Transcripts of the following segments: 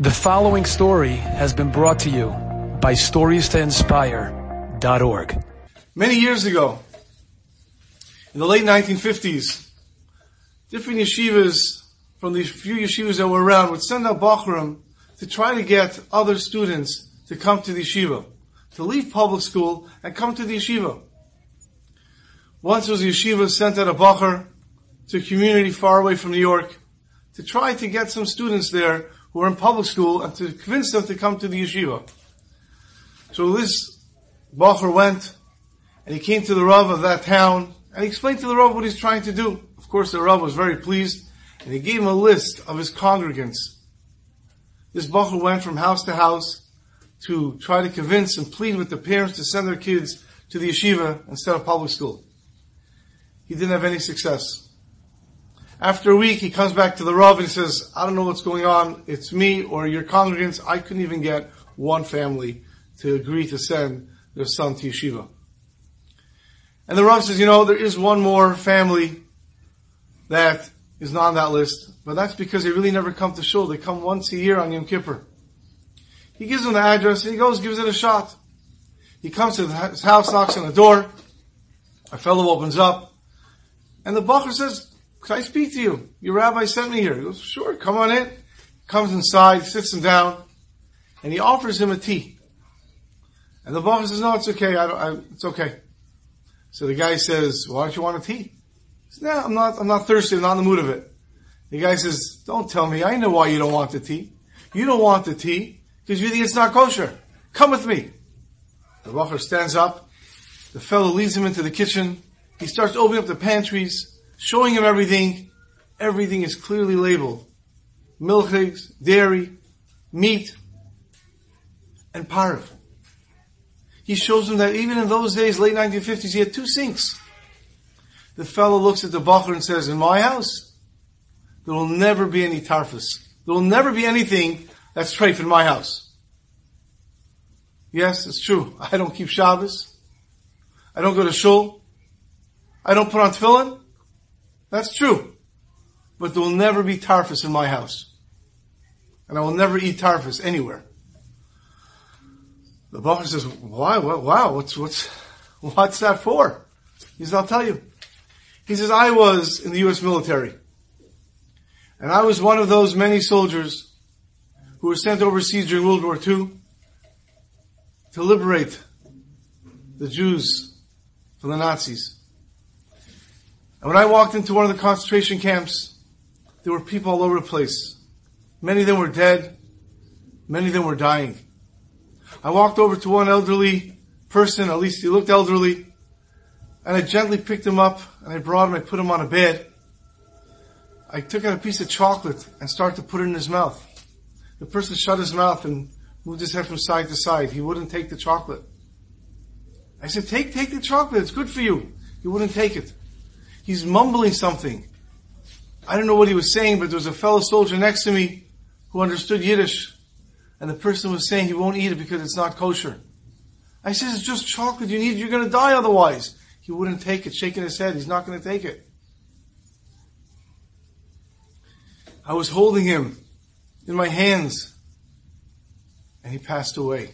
The following story has been brought to you by StoriesToInspire.org. Many years ago, in the late 1950s, different yeshivas from the few yeshivas that were around would send out Bachram to try to get other students to come to the yeshiva, to leave public school and come to the yeshiva. Once was a yeshiva sent out a Bachar to a community far away from New York to try to get some students there who are in public school and to convince them to come to the yeshiva. So this Bacher went and he came to the Rav of that town and he explained to the Rav what he's trying to do. Of course, the Rav was very pleased and he gave him a list of his congregants. This Bacher went from house to house to try to convince and plead with the parents to send their kids to the yeshiva instead of public school. He didn't have any success. After a week, he comes back to the Rav and he says, I don't know what's going on. It's me or your congregants. I couldn't even get one family to agree to send their son to yeshiva. And the Rav says, you know, there is one more family that is not on that list, but that's because they really never come to shul. They come once a year on Yom Kippur. He gives them the address and he goes, gives it a shot. He comes to his house, knocks on the door. A fellow opens up and the Bacher says, can I speak to you? Your rabbi sent me here. He goes, sure, come on in. Comes inside, sits him down, and he offers him a tea. And the boss says, no, it's okay. I don't, I, it's okay. So the guy says, why don't you want a tea? He says, no, I'm not, I'm not thirsty. I'm not in the mood of it. The guy says, don't tell me. I know why you don't want the tea. You don't want the tea because you think it's not kosher. Come with me. The Bacher stands up. The fellow leads him into the kitchen. He starts opening up the pantries showing him everything. Everything is clearly labeled. Milk eggs, dairy, meat, and parv. He shows him that even in those days, late 1950s, he had two sinks. The fellow looks at the bacher and says, in my house, there will never be any tarfus. There will never be anything that's treif in my house. Yes, it's true. I don't keep Shabbos. I don't go to shul. I don't put on tefillin. That's true. But there will never be tarfus in my house. And I will never eat tarfus anywhere. The Bacher says, why, wow, what's, what's, what's that for? He says, I'll tell you. He says, I was in the U.S. military. And I was one of those many soldiers who were sent overseas during World War II to liberate the Jews from the Nazis. And when I walked into one of the concentration camps, there were people all over the place. Many of them were dead. Many of them were dying. I walked over to one elderly person, at least he looked elderly, and I gently picked him up and I brought him, I put him on a bed. I took out a piece of chocolate and started to put it in his mouth. The person shut his mouth and moved his head from side to side. He wouldn't take the chocolate. I said, take, take the chocolate. It's good for you. He wouldn't take it. He's mumbling something. I don't know what he was saying, but there was a fellow soldier next to me who understood Yiddish. And the person was saying he won't eat it because it's not kosher. I said, it's just chocolate. You need. You're going to die otherwise. He wouldn't take it, shaking his head. He's not going to take it. I was holding him in my hands and he passed away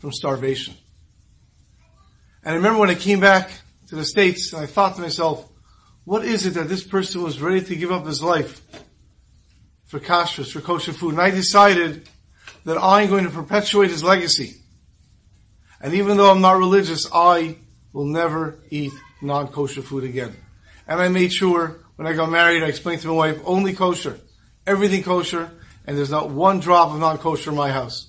from starvation. And I remember when I came back to the States and I thought to myself, what is it that this person was ready to give up his life for kashrus, for kosher food? And I decided that I'm going to perpetuate his legacy. And even though I'm not religious, I will never eat non-kosher food again. And I made sure when I got married, I explained to my wife, only kosher. Everything kosher, and there's not one drop of non-kosher in my house.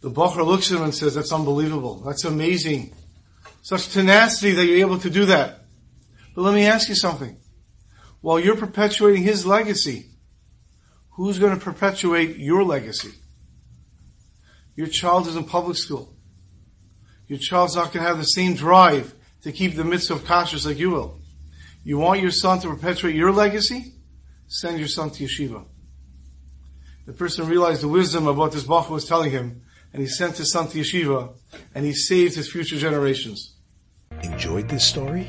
The Bacher looks at him and says, that's unbelievable. That's amazing. Such tenacity that you're able to do that. But let me ask you something. While you're perpetuating his legacy, who's going to perpetuate your legacy? Your child is in public school. Your child's not going to have the same drive to keep the midst of kashrus like you will. You want your son to perpetuate your legacy? Send your son to yeshiva. The person realized the wisdom of what this Bacher was telling him, and he sent his son to yeshiva, and he saved his future generations. Enjoyed this story?